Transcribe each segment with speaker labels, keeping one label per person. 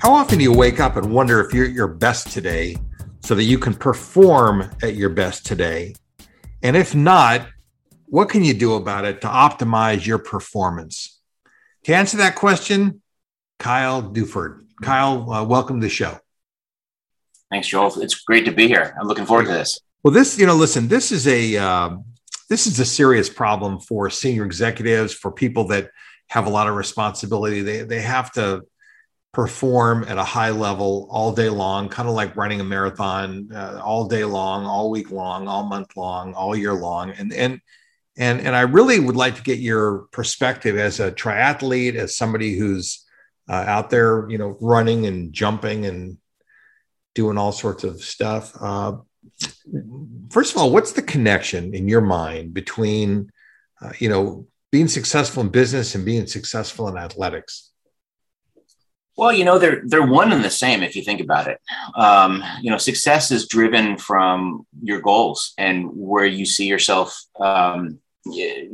Speaker 1: How often do you wake up and wonder if you're at your best today so that you can perform at your best today? And if not, what can you do about it to optimize your performance? To answer that question, Kyle Duford. Kyle, uh, welcome to the show.
Speaker 2: Thanks, Joel. It's great to be here. I'm looking forward to this.
Speaker 1: Well, this, you know, listen, this is a uh, this is a serious problem for senior executives, for people that have a lot of responsibility. They they have to perform at a high level all day long, kind of like running a marathon uh, all day long, all week long, all month long, all year long, and and and and I really would like to get your perspective as a triathlete, as somebody who's uh, out there, you know, running and jumping and doing all sorts of stuff. Uh, first of all, what's the connection in your mind between, uh, you know, being successful in business and being successful in athletics?
Speaker 2: Well, you know, they're they're one and the same if you think about it. Um, you know, success is driven from your goals and where you see yourself um,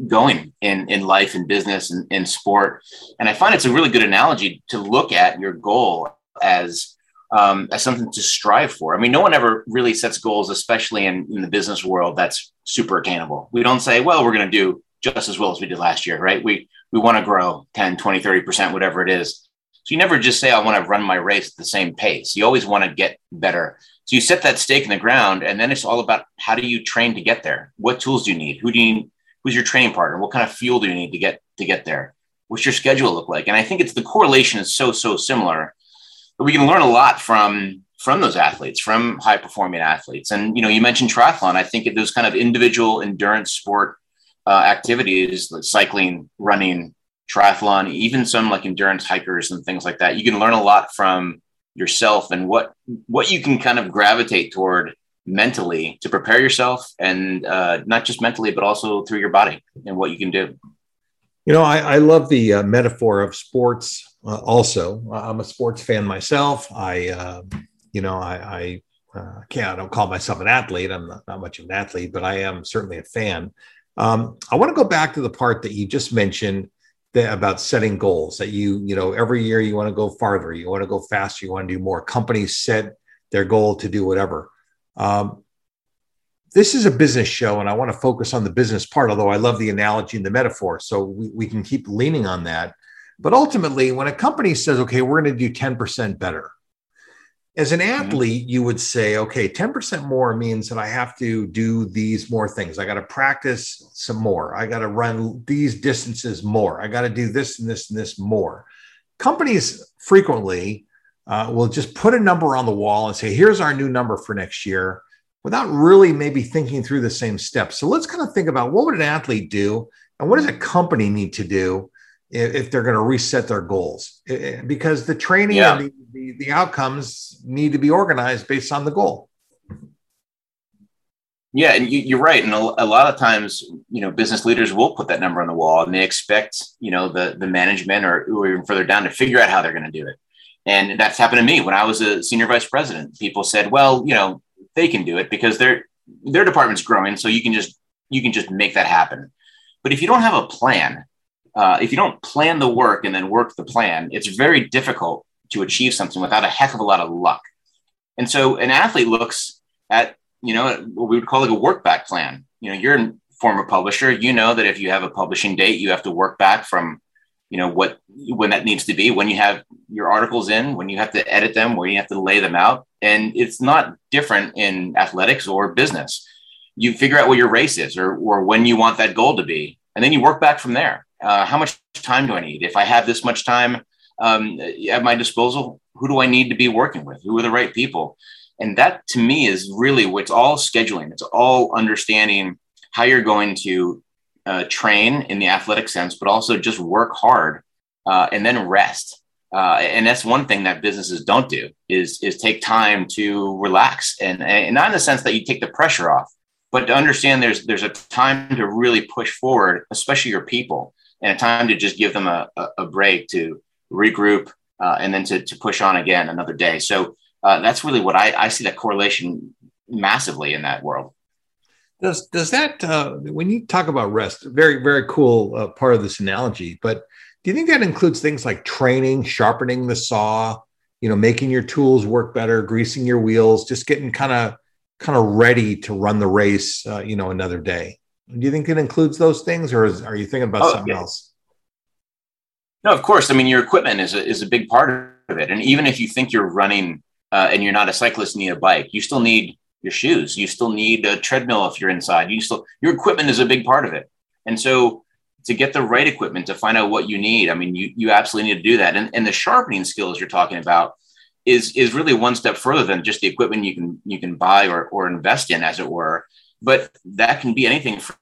Speaker 2: going in in life and business and in sport. And i find it's a really good analogy to look at your goal as um, as something to strive for. I mean no one ever really sets goals especially in, in the business world that's super attainable. We don't say well we're going to do just as well as we did last year right? We we want to grow 10 20 30% whatever it is so you never just say i want to run my race at the same pace you always want to get better so you set that stake in the ground and then it's all about how do you train to get there what tools do you need who do you who's your training partner? What kind of fuel do you need to get to get there? What's your schedule look like? And I think it's the correlation is so so similar but we can learn a lot from from those athletes, from high performing athletes. And you know, you mentioned triathlon. I think those kind of individual endurance sport uh, activities, like cycling, running, triathlon, even some like endurance hikers and things like that. You can learn a lot from yourself and what what you can kind of gravitate toward mentally to prepare yourself and uh, not just mentally but also through your body and what you can do.
Speaker 1: You know i, I love the uh, metaphor of sports uh, also. I'm a sports fan myself. I uh, you know i, I uh, can't i don't call myself an athlete. I'm not, not, much of an athlete but i am certainly a fan. Um, i want to go back to the part that you just mentioned that, about setting goals that you you know every year you want to go farther you want to go faster you want to do more companies set their goal to do whatever um, this is a business show, and I want to focus on the business part, although I love the analogy and the metaphor. So we, we can keep leaning on that. But ultimately, when a company says, okay, we're going to do 10% better, as an mm-hmm. athlete, you would say, okay, 10% more means that I have to do these more things. I got to practice some more. I got to run these distances more. I got to do this and this and this more. Companies frequently uh, will just put a number on the wall and say, here's our new number for next year without really maybe thinking through the same steps. So let's kind of think about what would an athlete do and what does a company need to do if, if they're going to reset their goals? Because the training yeah. and the, the, the outcomes need to be organized based on the goal.
Speaker 2: Yeah, and you, are right. And a, a, lot of times, you know, business leaders will put that number on the wall, and they expect, you know, the the management or, or even further down to figure out how they're going to do it. And that's happened to me when I was a senior vice president. People said, well, you know, they can do it because their their department's growing. So you can just you can just make that happen. But if you don't have a plan, uh, if you don't plan the work and then work the plan, it's very difficult to achieve something without a heck of a lot of luck. And so an athlete looks at, you know, what we would call like a work back plan. You know, you're a former publisher, you know that if you have a publishing date, you have to work back from, you know, what when that needs to be, when you have your articles in, when you have to edit them, where you have to lay them out. And it's not different in athletics or business. You figure out what your race is or, or when you want that goal to be, and then you work back from there. Uh, how much time do I need? If I have this much time um, at my disposal, who do I need to be working with? Who are the right people? And that to me is really what's all scheduling. It's all understanding how you're going to uh, train in the athletic sense, but also just work hard uh, and then rest. Uh, and that's one thing that businesses don't do is is take time to relax and, and not in the sense that you take the pressure off, but to understand there's there's a time to really push forward, especially your people, and a time to just give them a, a, a break to regroup uh, and then to, to push on again another day. So uh, that's really what I, I see that correlation massively in that world.
Speaker 1: Does does that uh, when you talk about rest, very very cool uh, part of this analogy, but do you think that includes things like training, sharpening the saw, you know, making your tools work better, greasing your wheels, just getting kind of kind of ready to run the race, uh, you know, another day? Do you think it includes those things, or is, are you thinking about oh, something yeah. else?
Speaker 2: No, of course. I mean, your equipment is a, is a big part of it, and even if you think you're running uh, and you're not a cyclist, need a bike, you still need your shoes. You still need a treadmill if you're inside. You still your equipment is a big part of it, and so to get the right equipment to find out what you need. I mean, you you absolutely need to do that. And, and the sharpening skills you're talking about is is really one step further than just the equipment you can you can buy or or invest in, as it were. But that can be anything from,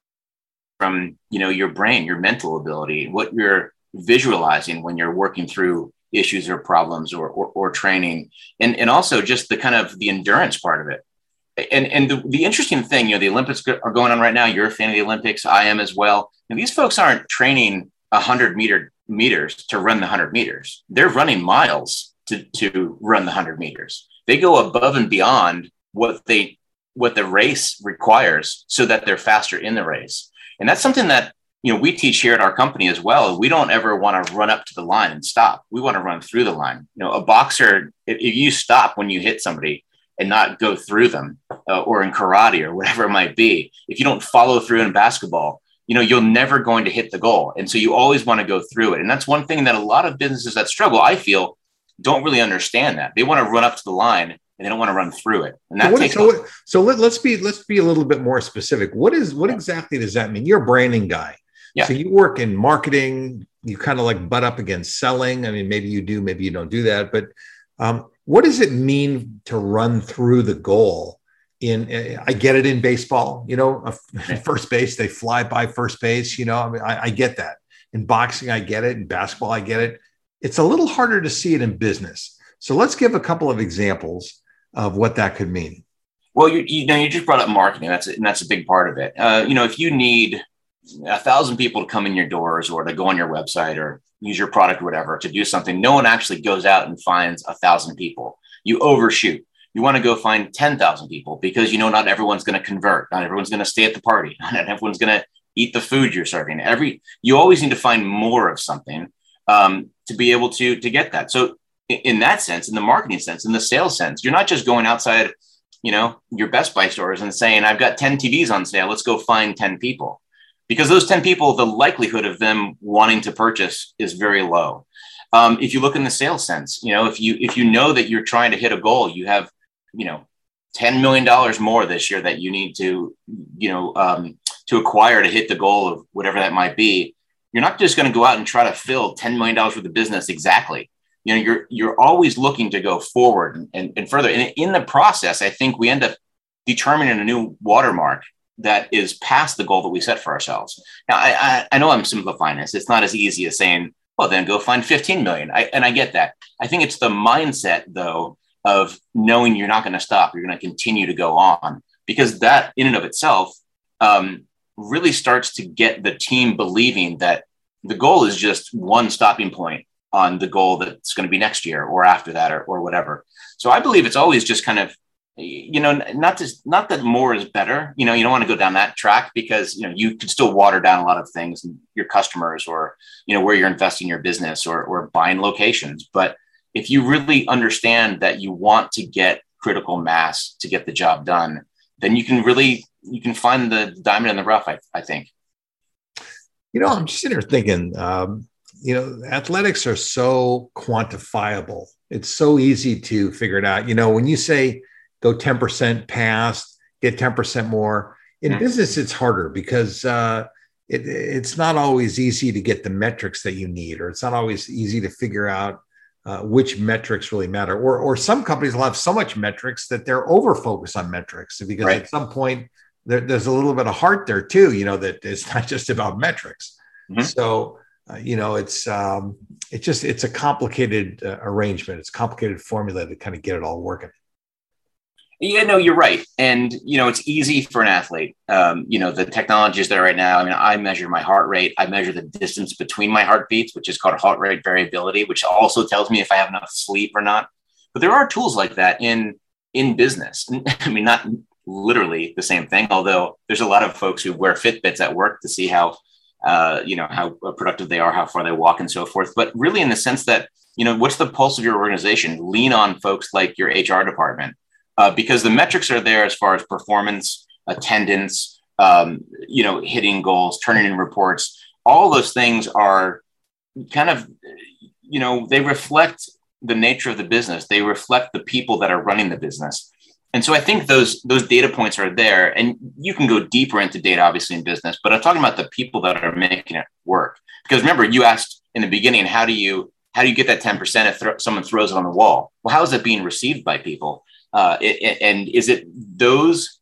Speaker 2: from you know your brain, your mental ability, what you're visualizing when you're working through issues or problems or, or, or training and, and also just the kind of the endurance part of it and and the, the, interesting thing, you know, the Olympics are going on right now. You're a fan of the Olympics. I am as well. And these folks aren't training hundred meter meters to run the hundred meters. They're running miles to to run the hundred meters. They go above and beyond what they what the race requires so that they're faster in the race. And that's something that you know we teach here at our company as well. We don't ever want to run up to the line and stop. We want to run through the line. You know, a boxer, if you stop when you hit somebody, and not go through them uh, or in karate or whatever it might be if you don't follow through in basketball you know you're never going to hit the goal. And so you always want to go through it. And that's one thing that a lot of businesses that struggle i feel don't really understand that. They want to run up to the line and they don't want to run through it. And that
Speaker 1: so,
Speaker 2: takes
Speaker 1: so, so let, us be let's be a little bit more specific. What is what exactly does that mean? You're a branding guy yeah. so you work in marketing you kind of like butt up against selling i mean maybe you do maybe you don't do that but um, what does it mean to run through the goal? In I get it in baseball, you know, first base they fly by first base. You know, I mean, I, I get that. In boxing, I get it. In basketball, I get it. It's a little harder to see it in business. So let's give a couple of examples of what that could mean.
Speaker 2: Well, you, you know, you just brought up marketing. That's and that's a big part of it. Uh, you know, if you need a thousand people to come in your doors or to go on your website or use your product or whatever to do something, no one actually goes out and finds a thousand people. You overshoot. You want to go find 10,000 people because you know not everyone's going to convert. Not everyone's going to stay at the party. Not everyone's going to eat the food you're serving. Every you always need to find more of something um, to be able to to get that. So in that sense, in the marketing sense, in the sales sense, you're not just going outside, you know, your Best Buy stores and saying, "I've got 10 TVs on sale. Let's go find 10 people." Because those 10 people, the likelihood of them wanting to purchase is very low. Um, if you look in the sales sense, you know, if you if you know that you're trying to hit a goal, you have, you know, $10 million more this year that you need to, you know, um, to acquire to hit the goal of whatever that might be. You're not just going to go out and try to fill $10 million worth of business exactly. You know, you're you're always looking to go forward and, and, and further. And in the process, I think we end up determining a new watermark that is past the goal that we set for ourselves. Now, I, I, I know I'm simplifying this. It's not as easy as saying, well, then go find 15 million. I, and I get that. I think it's the mindset, though, of knowing you're not going to stop. You're going to continue to go on because that, in and of itself, um, really starts to get the team believing that the goal is just one stopping point on the goal that's going to be next year or after that or, or whatever. So I believe it's always just kind of you know, not just not that more is better. You know, you don't want to go down that track because you know you could still water down a lot of things, your customers, or you know where you're investing your business, or or buying locations. But if you really understand that you want to get critical mass to get the job done, then you can really you can find the diamond in the rough. I, I think.
Speaker 1: You know, I'm just sitting here thinking. Um, you know, athletics are so quantifiable. It's so easy to figure it out. You know, when you say go 10% past, get 10% more. In mm-hmm. business, it's harder because uh, it, it's not always easy to get the metrics that you need, or it's not always easy to figure out uh, which metrics really matter. Or, or some companies will have so much metrics that they're over focused on metrics because right. at some point there, there's a little bit of heart there too, you know, that it's not just about metrics. Mm-hmm. So, uh, you know, it's um, it's just it's a complicated uh, arrangement. It's a complicated formula to kind of get it all working.
Speaker 2: Yeah, no, you're right. And, you know, it's easy for an athlete. Um, you know, the technology is there right now. I mean, I measure my heart rate. I measure the distance between my heartbeats, which is called heart rate variability, which also tells me if I have enough sleep or not. But there are tools like that in in business. I mean, not literally the same thing, although there's a lot of folks who wear Fitbits at work to see how, uh, you know, how productive they are, how far they walk and so forth. But really in the sense that, you know, what's the pulse of your organization? Lean on folks like your HR department uh, because the metrics are there as far as performance, attendance, um, you know, hitting goals, turning in reports. All those things are kind of, you know, they reflect the nature of the business. They reflect the people that are running the business. And so I think those those data points are there, and you can go deeper into data, obviously in business. But I'm talking about the people that are making it work. Because remember, you asked in the beginning, how do you how do you get that 10% if th- someone throws it on the wall? Well, how is it being received by people? Uh, and is it those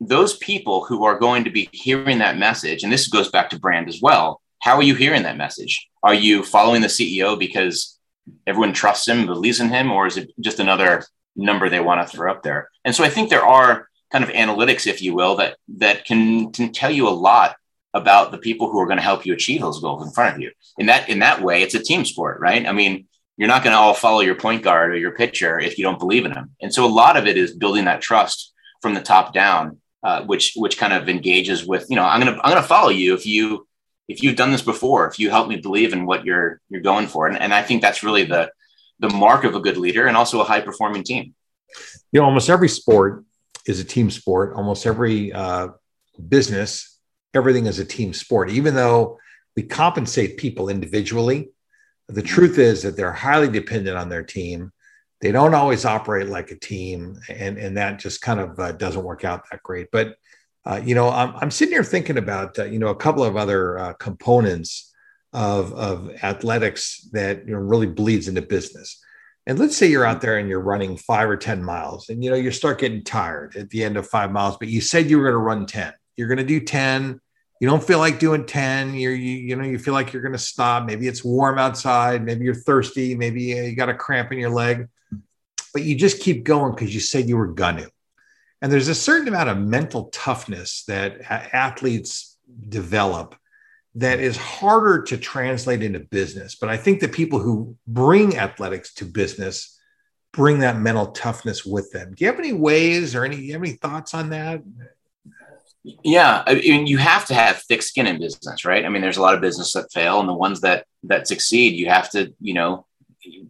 Speaker 2: those people who are going to be hearing that message? And this goes back to brand as well. How are you hearing that message? Are you following the CEO because everyone trusts him, believes in him, or is it just another number they want to throw up there? And so I think there are kind of analytics, if you will, that that can, can tell you a lot about the people who are going to help you achieve those goals in front of you. In that in that way, it's a team sport, right? I mean, you're not going to all follow your point guard or your pitcher if you don't believe in them. And so a lot of it is building that trust from the top down, uh, which which kind of engages with you know I'm gonna I'm gonna follow you if you if you've done this before if you help me believe in what you're you're going for and, and I think that's really the the mark of a good leader and also a high performing team.
Speaker 1: You know, almost every sport is a team sport. Almost every uh, business, everything is a team sport. Even though we compensate people individually, the truth is that they're highly dependent on their team. They don't always operate like a team, and and that just kind of uh, doesn't work out that great. But uh, you know, I'm, I'm sitting here thinking about uh, you know a couple of other uh, components of of athletics that you know really bleeds into business. And let's say you're out there and you're running five or ten miles, and you know you start getting tired at the end of five miles, but you said you were going to run ten. You're going to do ten you don't feel like doing 10 you're you, you know you feel like you're going to stop. Maybe it's warm outside maybe you're thirsty maybe uh, you got a cramp in your leg. But you just keep going because you said you were gonna. And there's a certain amount of mental toughness that athletes develop that is harder to translate into business. But i think the people who bring athletics to business bring that mental toughness with them. Do you have any ways or any you have any thoughts on that
Speaker 2: yeah, I mean, you have to have thick skin in business, right? I mean, there's a lot of business that fail, and the ones that that succeed, you have to, you know,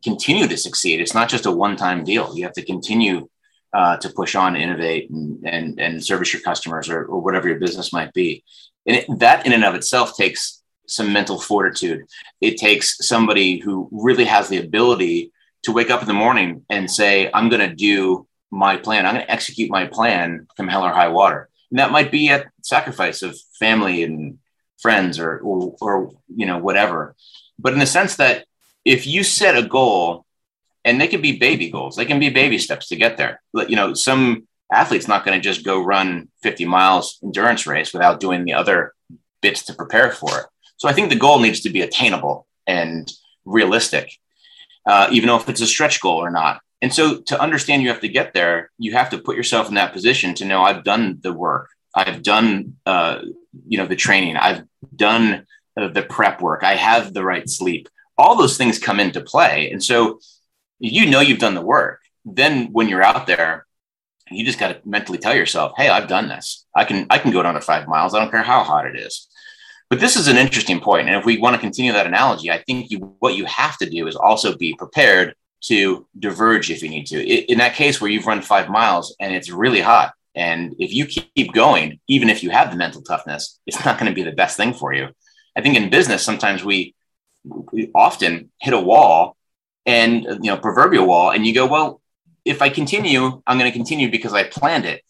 Speaker 2: continue to succeed. It's not just a one-time deal. You have to continue uh, to push on, innovate, and and, and service your customers, or, or whatever your business might be. And it, that, in and of itself, takes some mental fortitude. It takes somebody who really has the ability to wake up in the morning and say, "I'm going to do my plan. I'm going to execute my plan, come hell or high water." And that might be at sacrifice of family and friends or, or, or, you know, whatever. But in the sense that if you set a goal and they can be baby goals, they can be baby steps to get there. You know, some athlete's not going to just go run 50 miles endurance race without doing the other bits to prepare for it. So I think the goal needs to be attainable and realistic, uh, even if it's a stretch goal or not. And so to understand you have to get there, you have to put yourself in that position to know I've done the work. I've done, uh, you know, the training. I've done uh, the prep work. I have the right sleep. All those things come into play. And so you know you've done the work. Then when you're out there you just got to mentally tell yourself, "Hey, I've done this. I can I can go down to five miles. I don't care how hot it is." But this is an interesting point, and if we want to continue that analogy, I think you what you have to do is also be prepared to diverge if you need to. In that case where you've run five miles and it's really hot, and if you keep going, even if you have the mental toughness, it's not going to be the best thing for you. I think in business sometimes we we often hit a wall and you know proverbial wall, and you go, well, if I continue, I'm going to continue because I planned it.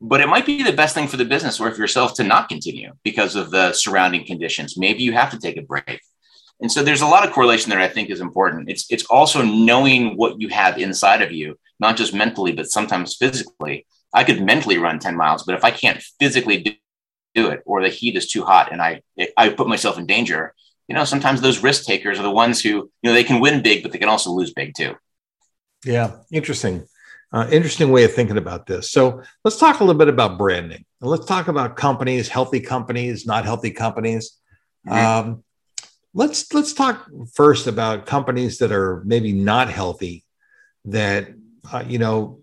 Speaker 2: But it might be the best thing for the business or for yourself to not continue because of the surrounding conditions. Maybe you have to take a break. And so there's a lot of correlation there I think is important. It's it's also knowing what you have inside of you, not just mentally, but sometimes physically. I could mentally run 10 miles, but if I can't physically do, do it or the heat is too hot and I I put myself in danger, you know, sometimes those risk takers are the ones who, you know, they can win big, but they can also lose big too.
Speaker 1: Yeah, interesting. Uh, interesting way of thinking about this. So let's talk a little bit about branding. Let's talk about companies, healthy companies, not healthy companies. Mm-hmm. Um, let's let's talk first about companies that are maybe not healthy. That uh, you know,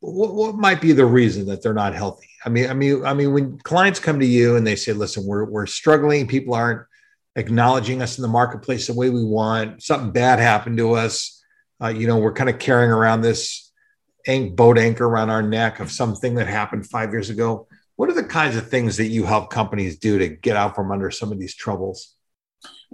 Speaker 1: what, what might be the reason that they're not healthy? I mean, I mean, I mean, when clients come to you and they say, "Listen, we're we're struggling. People aren't acknowledging us in the marketplace the way we want. Something bad happened to us." uh, you know, we're kind of carrying around this boat anchor around our neck of something that happened five years ago. What are the kinds of things that you help companies do to get out from under some of these troubles?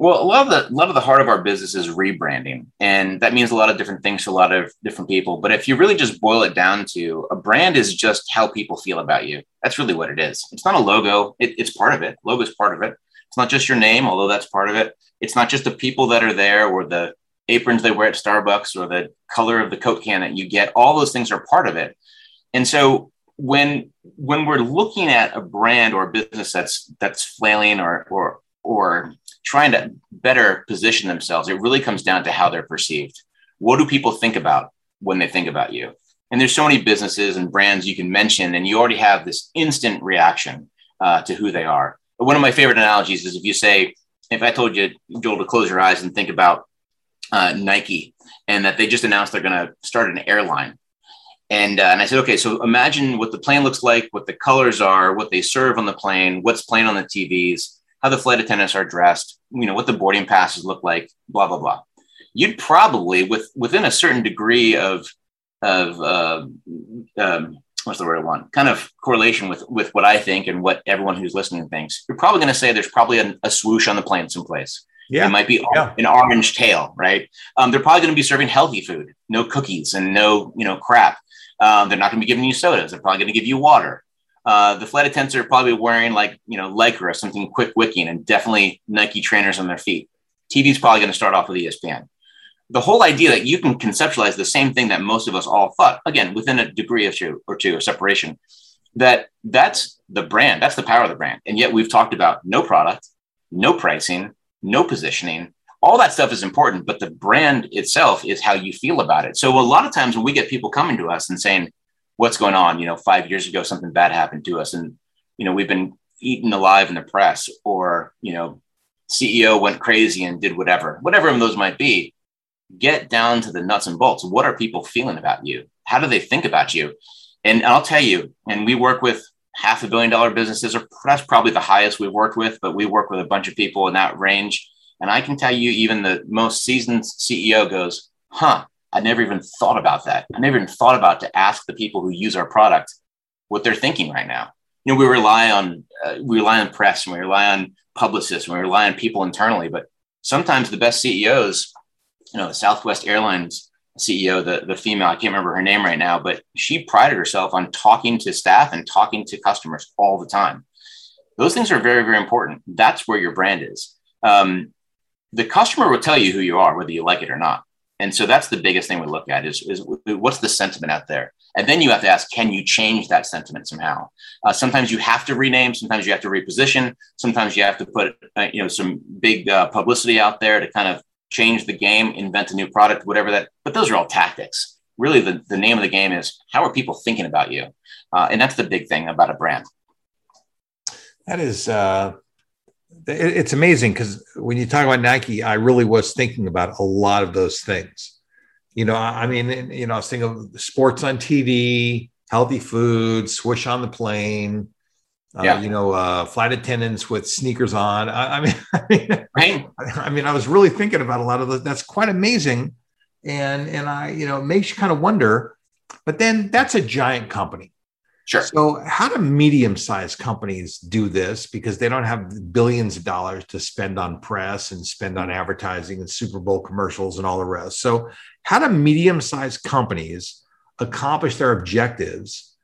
Speaker 2: Well, a lot of the a lot of the heart of our business is rebranding, and that means a lot of different things to a lot of different people. But if you really just boil it down to a brand is just how people feel about you. That's really what it is. It's not a logo; it, it's part of it. Logo is part of it. It's not just your name, although that's part of it. It's not just the people that are there or the aprons they wear at Starbucks or the color of the Coke can that you get. All those things are part of it. And so when when we're looking at a brand or a business that's that's flailing or or or trying to better position themselves, it really comes down to how they're perceived. What do people think about when they think about you? And there's so many businesses and brands you can mention, and you already have this instant reaction uh, to who they are. But one of my favorite analogies is if you say, if I told you, Joel, to close your eyes and think about uh, Nike, and that they just announced they're going to start an airline. And, uh, and I said, okay, so imagine what the plane looks like, what the colors are, what they serve on the plane, what's playing on the TVs, how the flight attendants are dressed, you know, what the boarding passes look like, blah blah blah. You'd probably, with within a certain degree of of uh, um, what's the word I want, kind of correlation with with what I think and what everyone who's listening thinks, you're probably going to say there's probably a, a swoosh on the plane someplace. Yeah. It might be yeah. an orange tail, right? Um, they're probably going to be serving healthy food, no cookies and no, you know, crap. Um, they're not going to be giving you sodas. They're probably going to give you water. Uh, the flight attendants are probably wearing like, you know, Lycra, something quick wicking, and definitely Nike trainers on their feet. TV's probably going to start off with ESPN. The whole idea that you can conceptualize the same thing that most of us all thought, again, within a degree of two or two of separation, that that's the brand, that's the power of the brand. And yet we've talked about no product, no pricing, no positioning. All that stuff is important, but the brand itself is how you feel about it. So a lot of times when we get people coming to us and saying, "What's going on?" You know, five years ago something bad happened to us, and you know we've been eaten alive in the press, or you know, CEO went crazy and did whatever, whatever those might be. Get down to the nuts and bolts. What are people feeling about you? How do they think about you? And I'll tell you, and we work with half a billion dollar businesses are that's probably the highest we've worked with, but we work with a bunch of people in that range. And I can tell you, even the most seasoned CEO goes, huh, I never even thought about that. I never even thought about to ask the people who use our product what they're thinking right now. You know, we rely on uh, we rely on press and we rely on publicists and we rely on people internally, but sometimes the best CEOs, you know, Southwest Airlines CEO, the, the female, I can't remember her name right now, but she prided herself on talking to staff and talking to customers all the time. Those things are very, very important. That's where your brand is. Um, the customer will tell you who you are, whether you like it or not. And so that's the biggest thing we look at is, is what's the sentiment out there? And then you have to ask, can you change that sentiment somehow? Uh, sometimes you have to rename, sometimes you have to reposition, sometimes you have to put uh, you know some big uh, publicity out there to kind of change the game, invent a new product, whatever that. But those are all tactics. Really, the, the name of the game is how are people thinking about you? Uh, and that's the big thing about a brand.
Speaker 1: That is, uh, it's amazing because when you talk about Nike, I really was thinking about a lot of those things. You know, I mean, you know, I was thinking of sports on TV, healthy food, swish on the plane. Uh, yeah. you know, uh, flight attendants with sneakers on. I, I mean, I mean, right. I mean, I was really thinking about a lot of those. That's quite amazing, and and I, you know, it makes you kind of wonder. But then that's a giant company.
Speaker 2: Sure.
Speaker 1: So, how do medium sized companies do this? Because they don't have billions of dollars to spend on press and spend on advertising and Super Bowl commercials and all the rest. So, how do medium sized companies accomplish their objectives,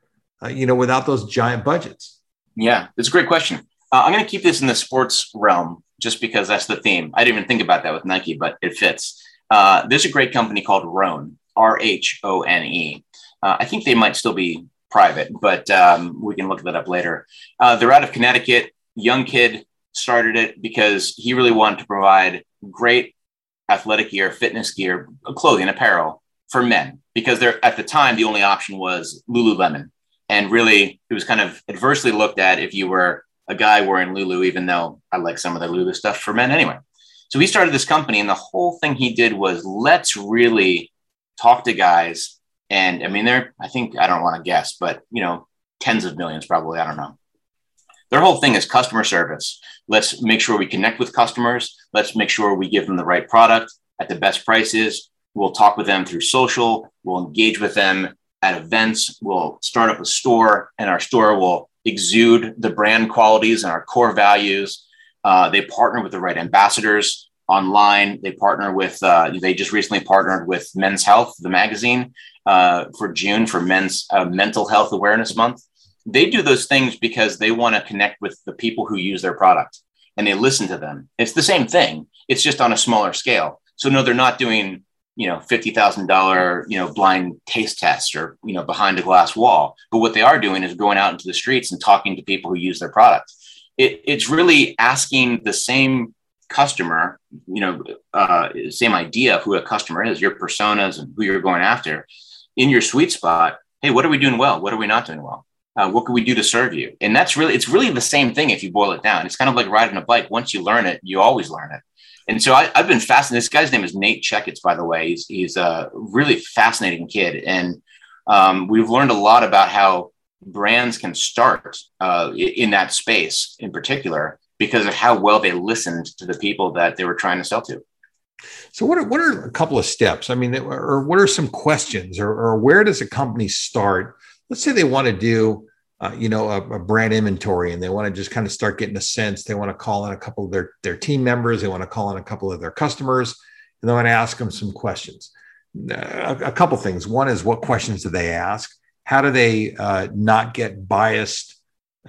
Speaker 1: uh, you know, without those giant budgets?
Speaker 2: Yeah, it's a great question. Uh, I'm going to keep this in the sports realm just because that's the theme. I didn't even think about that with Nike, but it fits. Uh, there's a great company called Rhone, R H O N E. Uh, I think they might still be private, but um, we can look that up later. Uh, they're out of Connecticut. Young kid started it because he really wanted to provide great athletic gear, fitness gear, clothing, apparel for men because they're at the time the only option was Lululemon, and really it was kind of adversely looked at if you were a guy wearing Lulu, even though I like some of the Lulu stuff for men anyway. So he started this company, and the whole thing he did was let's really talk to guys and I mean, they're, I think, I don't want to guess, but, you know, tens of millions probably. I don't know. Their whole thing is customer service. Let's make sure we connect with customers. Let's make sure we give them the right product at the best prices. We'll talk with them through social. We'll engage with them at events. We'll start up a store, and our store will exude the brand qualities and our core values. Uh, they partner with the right ambassadors online. They partner with, uh, they just recently partnered with Men's Health, the magazine, uh, for June for Men's uh, Mental Health Awareness Month. They do those things because they want to connect with the people who use their product and they listen to them. It's the same thing. It's just on a smaller scale. So no, they're not doing you know fifty thousand dollar you know blind taste test or you know behind a glass wall. But what they are doing is going out into the streets and talking to people who use their product. It, it's really asking the same customer, you know, uh, same idea of who a customer is, your personas and who you're going after, in your sweet spot, hey, what are we doing well? What are we not doing well? Uh, what can we do to serve you? And that's really, it's really the same thing if you boil it down. It's kind of like riding a bike. Once you learn it, you always learn it. And so I, have been fascinated. This guy's name is Nate Checketts, by the way. He's, he's a really fascinating kid. And um, we've learned a lot about how brands can start uh, in that space in particular because of how well they listened to the people that they were trying to sell to.
Speaker 1: So, what are, what are a couple of steps? I mean, or what are some questions, or, or where does a company start? Let's say they want to do, uh, you know, a, a, brand inventory, and they want to just kind of start getting a sense. They want to call in a couple of their their team members. They want to call in a couple of their customers, and they want to ask them some questions. Uh, a, a couple things. One is what questions do they ask? How do they uh, not get biased,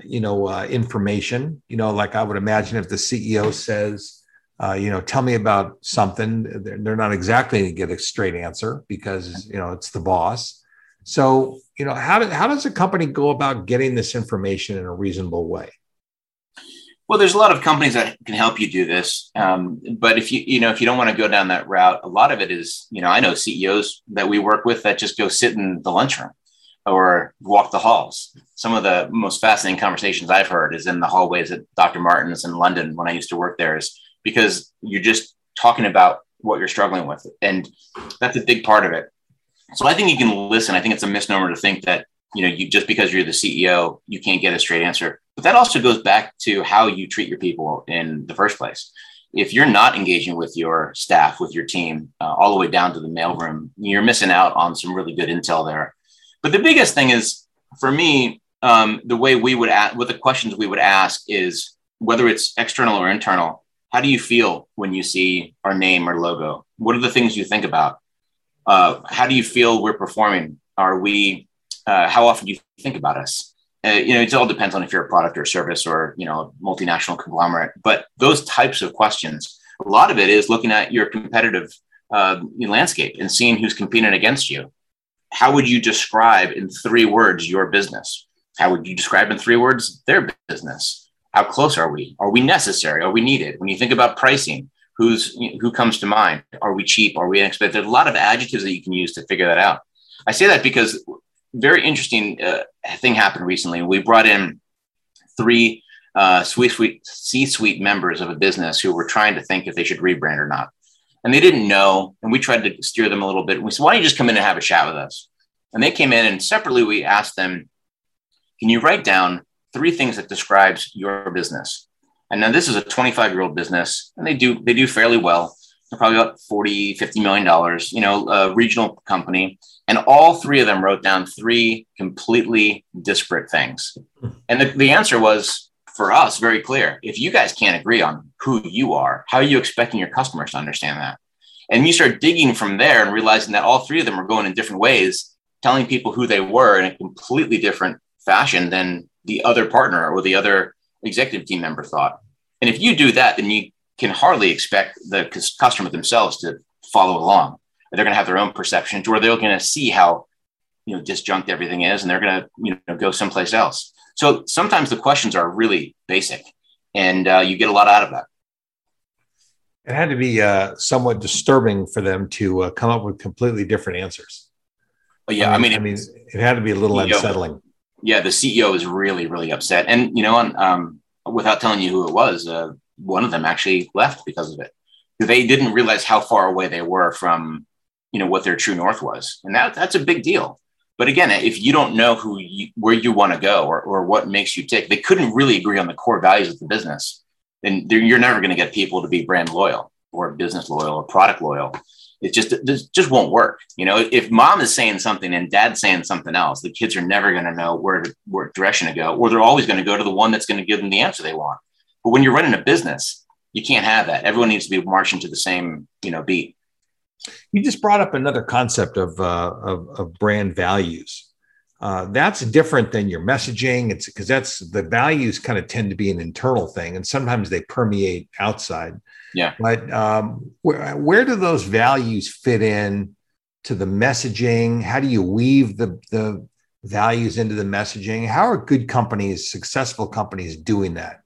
Speaker 1: you know, uh, information? You know, like I would imagine if the CEO says uh, you know, tell me about something. They're, they're not exactly going to get a straight answer because you know it's the boss. So you know, how do, how does a company go about getting this information in a reasonable way?
Speaker 2: Well, there's a lot of companies that can help you do this, um, but if you you know if you don't want to go down that route, a lot of it is you know I know CEOs that we work with that just go sit in the lunchroom or walk the halls. Some of the most fascinating conversations I've heard is in the hallways at Dr. Martens in London when I used to work there. Is because you're just talking about what you're struggling with. And that's a big part of it. So I think you can listen. I think it's a misnomer to think that, you know, you just because you're the CEO, you can't get a straight answer. But that also goes back to how you treat your people in the first place. If you're not engaging with your staff, with your team, uh, all the way down to the mailroom, you're missing out on some really good intel there. But the biggest thing is for me, um, the way we would ask, what the questions we would ask is whether it's external or internal, how do you feel when you see our name or logo? What are the things you think about? Uh, how do you feel we're performing? Are we? Uh, how often do you think about us? Uh, you know, it all depends on if you're a product or service or you know multinational conglomerate. But those types of questions, a lot of it is looking at your competitive uh, landscape and seeing who's competing against you. How would you describe in three words your business? How would you describe in three words their business? How close are we? Are we necessary? Are we needed? When you think about pricing, who's who comes to mind? Are we cheap? Are we inexpensive? There's a lot of adjectives that you can use to figure that out. I say that because very interesting uh, thing happened recently. We brought in three uh, C-suite members of a business who were trying to think if they should rebrand or not. and they didn't know. And we tried to steer them a little bit. We said, why don't you just come in and have a chat with us? And they came in and separately we asked them, can you write down three things that describes your business? And now this is a 25 year old business and they do, they do fairly well. They're probably about 40, 50 million dollars, you know, a regional company. And all three of them wrote down three completely disparate things. And the, the answer was for us very clear. If you guys can't agree on who you are, how are you expecting your customers to understand that? And you start digging from there and realizing that all three of them are going in different ways, telling people who they were in a completely different fashion than the other partner or the other executive team member thought. And if you do that, then you can hardly expect the customer themselves to follow along. They're going to have their own perceptions, or they're going to see how you know disjunct everything is, and they're going to you know go someplace else. So sometimes the questions are really basic, and uh, you get a lot out of that.
Speaker 1: It had to be uh, somewhat disturbing for them to uh, come up with completely different answers.
Speaker 2: Well, yeah, I mean,
Speaker 1: I mean, I mean, it had to be a little unsettling.
Speaker 2: Yeah, the CEO is really, really upset, and you know, on, um, without telling you who it was, uh, one of them actually left because of it. They didn't realize how far away they were from, you know, what their true north was, and that that's a big deal. But again, if you don't know who you, where you want to go or, or what makes you tick, they couldn't really agree on the core values of the business. Then you're never going to get people to be brand loyal or business loyal or product loyal. It just it just won't work. You know, if mom is saying something and dad's saying something else, the kids are never going to know where to, where direction to go, or they're always going to go to the one that's going to give them the answer they want. But when you're running a business, you can't have that. Everyone needs to be marching to the same, you know, beat.
Speaker 1: You just brought up another concept of, uh, of, of, brand values. Uh, that's different than your messaging. It's because that's the values kind of tend to be an internal thing, and sometimes they permeate outside.
Speaker 2: Yeah.
Speaker 1: But um, where, where do those values fit in to the messaging? How do you weave the, the values into the messaging? How are good companies, successful companies doing that?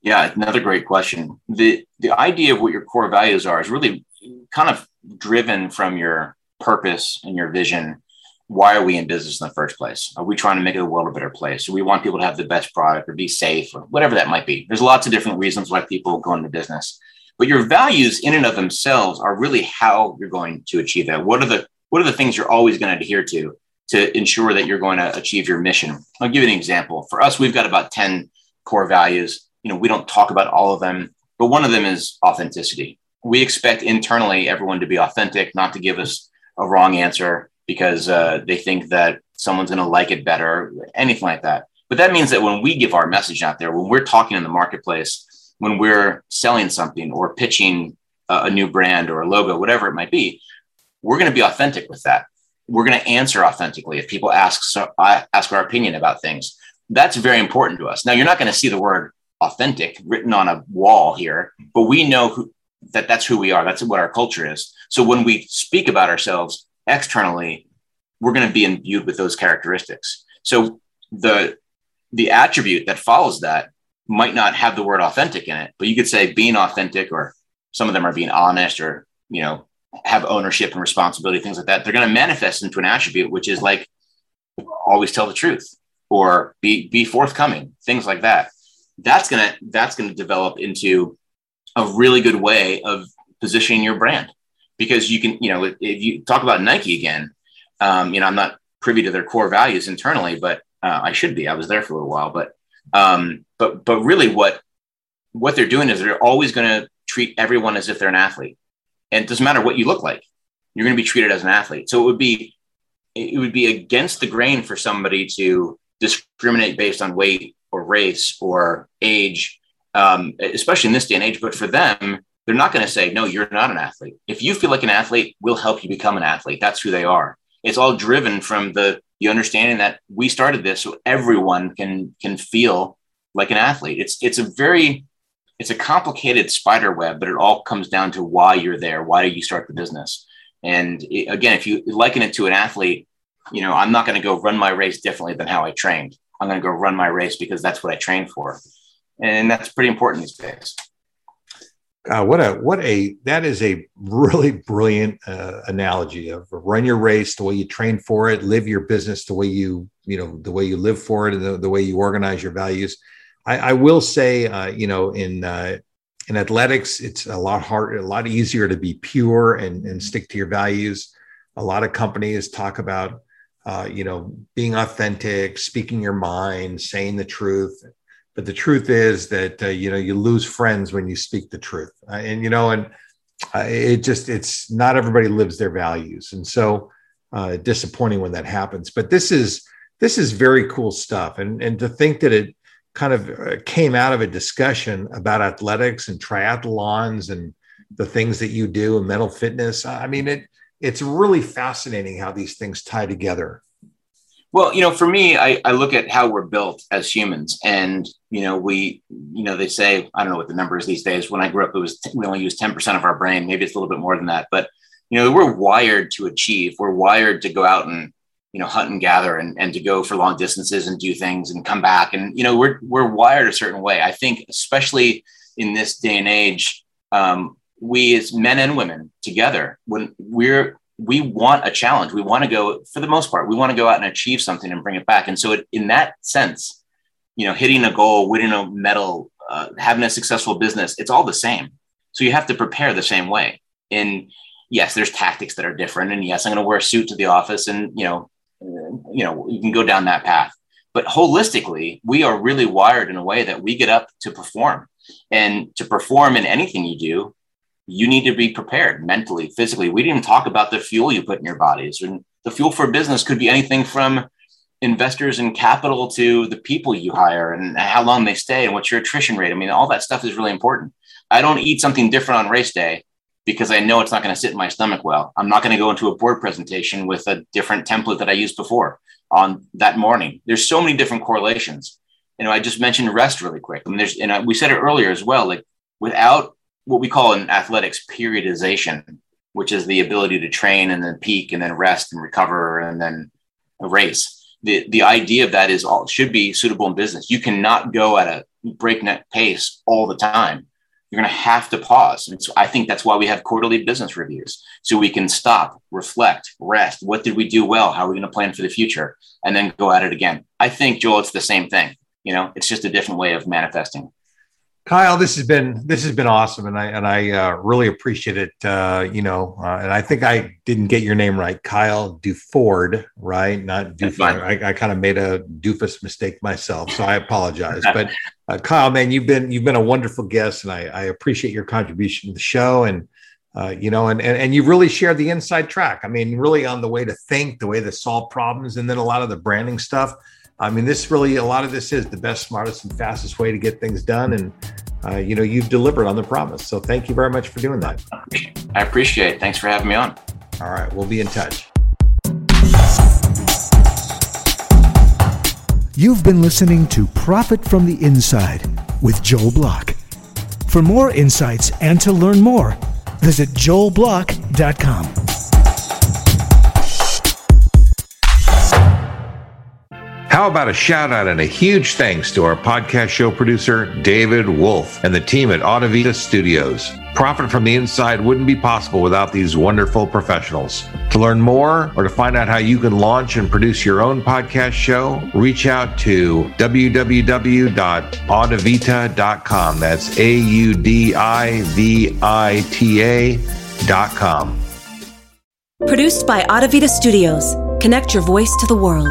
Speaker 2: Yeah, another great question. The the idea of what your core values are is really kind of driven from your purpose and your vision. Why are we in business in the first place? Are we trying to make the world a better place? Do we want people to have the best product or be safe or whatever that might be? There's lots of different reasons why people go into business. But your values in and of themselves are really how you're going to achieve that. What are the what are the things you're always going to adhere to to ensure that you're going to achieve your mission? I'll give you an example. For us, we've got about 10 core values. You know, we don't talk about all of them, but one of them is authenticity we expect internally everyone to be authentic, not to give us a wrong answer because uh, they think that someone's going to like it better, anything like that. But that means that when we give our message out there, when we're talking in the marketplace, when we're selling something or pitching a, a new brand or a logo, whatever it might be, we're going to be authentic with that. We're going to answer authentically if people ask so, uh, ask our opinion about things. That's very important to us. Now, you're not going to see the word authentic written on a wall here, but we know who, that that's who we are. That's what our culture is. So when we speak about ourselves externally, we're going to be imbued with those characteristics. So the the attribute that follows that might not have the word authentic in it, but you could say being authentic, or some of them are being honest, or you know have ownership and responsibility, things like that. They're going to manifest into an attribute which is like always tell the truth or be be forthcoming, things like that. That's gonna that's gonna develop into a really good way of positioning your brand because you can, you know, if you talk about Nike again, um, you know, I'm not privy to their core values internally, but uh, I should be. I was there for a little while, but um, but but really, what what they're doing is they're always going to treat everyone as if they're an athlete, and it doesn't matter what you look like, you're going to be treated as an athlete. So it would be it would be against the grain for somebody to discriminate based on weight or race or age um, especially in this day and age. But for them, they're not going to say, no, you're not an athlete. If you feel like an athlete, we'll help you become an athlete. That's who they are. It's all driven from the, the understanding that we started this so everyone can can feel like an athlete. It's it's a very it's a complicated spider web, but it all comes down to why you're there. Why do you start the business? And it, again, if you liken it to an athlete, you know, I'm not going to go run my race differently than how I trained. I'm going to go run my race because that's what I trained for and that's pretty important these days.
Speaker 1: Uh, what a what a that is a really brilliant uh, analogy of run your race the way you train for it, live your business the way you you know the way you live for it, and the, the way you organize your values. I, I will say, uh, you know, in uh, in athletics, it's a lot harder, a lot easier to be pure and, and stick to your values. A lot of companies talk about, uh, you know, being authentic, speaking your mind, saying the truth. But the truth is that uh, you know you lose friends when you speak the truth, uh, and you know, and uh, it just it's not everybody lives their values, and so uh, disappointing when that happens. But this is this is very cool stuff, and and to think that it kind of uh, came out of a discussion about athletics and triathlons and the things that you do and mental fitness. I mean, it it's really fascinating how these things tie together.
Speaker 2: Well, you know, for me, I, I look at how we're built as humans, and you know, we, you know, they say I don't know what the number is these days. When I grew up, it was we only use ten percent of our brain. Maybe it's a little bit more than that, but you know, we're wired to achieve. We're wired to go out and you know hunt and gather and, and to go for long distances and do things and come back and you know we're we're wired a certain way i think especially in this day and age um, we as men and women together when we're we want a challenge. We want to go for the most part we want to go out and achieve something and bring it back. And so it, in that sense you know hitting a goal winning a medal uh, having a successful business it's all the same. So you have to prepare the same way. And yes there's tactics that are different. And yes i'm going to wear a suit to the office and you know you know, you can go down that path. But holistically, we are really wired in a way that we get up to perform. And to perform in anything you do, you need to be prepared mentally, physically. We didn't talk about the fuel you put in your bodies. And the fuel for business could be anything from investors and capital to the people you hire and how long they stay and what's your attrition rate. I mean, all that stuff is really important. I don't eat something different on race day because I know it's not going to sit in my stomach well. I'm not going to go into a board presentation with a different template that I used before on that morning. There's so many different correlations. You know, I just mentioned rest really quick. I mean, there's, and we said it earlier as well, like without what we call in athletics periodization, which is the ability to train and then peak and then rest and recover and then race. The, the idea of that is all should be suitable in business. You cannot go at a breakneck pace all the time you're going to have to pause. And so I think that's why we have quarterly business reviews. So we can stop, reflect, rest. What did we do well? How are we going to plan for the future? And then go at it again. I think, Joel, it's the same thing. You know, it's just a different way of manifesting.
Speaker 1: Kyle, this has been this has been awesome, and I and I uh, really appreciate it. Uh, you know, uh, and I think I didn't get your name right, Kyle Duford, right? Not Duford. I, I kind of made a doofus mistake myself, so I apologize. but uh, Kyle, man, you've been you've been a wonderful guest, and I, I appreciate your contribution to the show, and uh, you know, and, and and you've really shared the inside track. I mean, really on the way to think, the way to solve problems, and then a lot of the branding stuff. I mean, this really, a lot of this is the best, smartest, and fastest way to get things done. And, uh, you know, you've delivered on the promise. So thank you very much for doing that.
Speaker 2: I appreciate it. Thanks for having me on.
Speaker 1: All right. We'll be in touch.
Speaker 3: You've been listening to Profit from the Inside with Joel Block. For more insights and to learn more, visit joelblock.com.
Speaker 1: How about a shout out and a huge thanks to our podcast show producer, David Wolf, and the team at Audivita Studios. Profit from the inside wouldn't be possible without these wonderful professionals. To learn more or to find out how you can launch and produce your own podcast show, reach out to www.audivita.com. That's A U D I V I T A.com.
Speaker 4: Produced by Audivita Studios. Connect your voice to the world.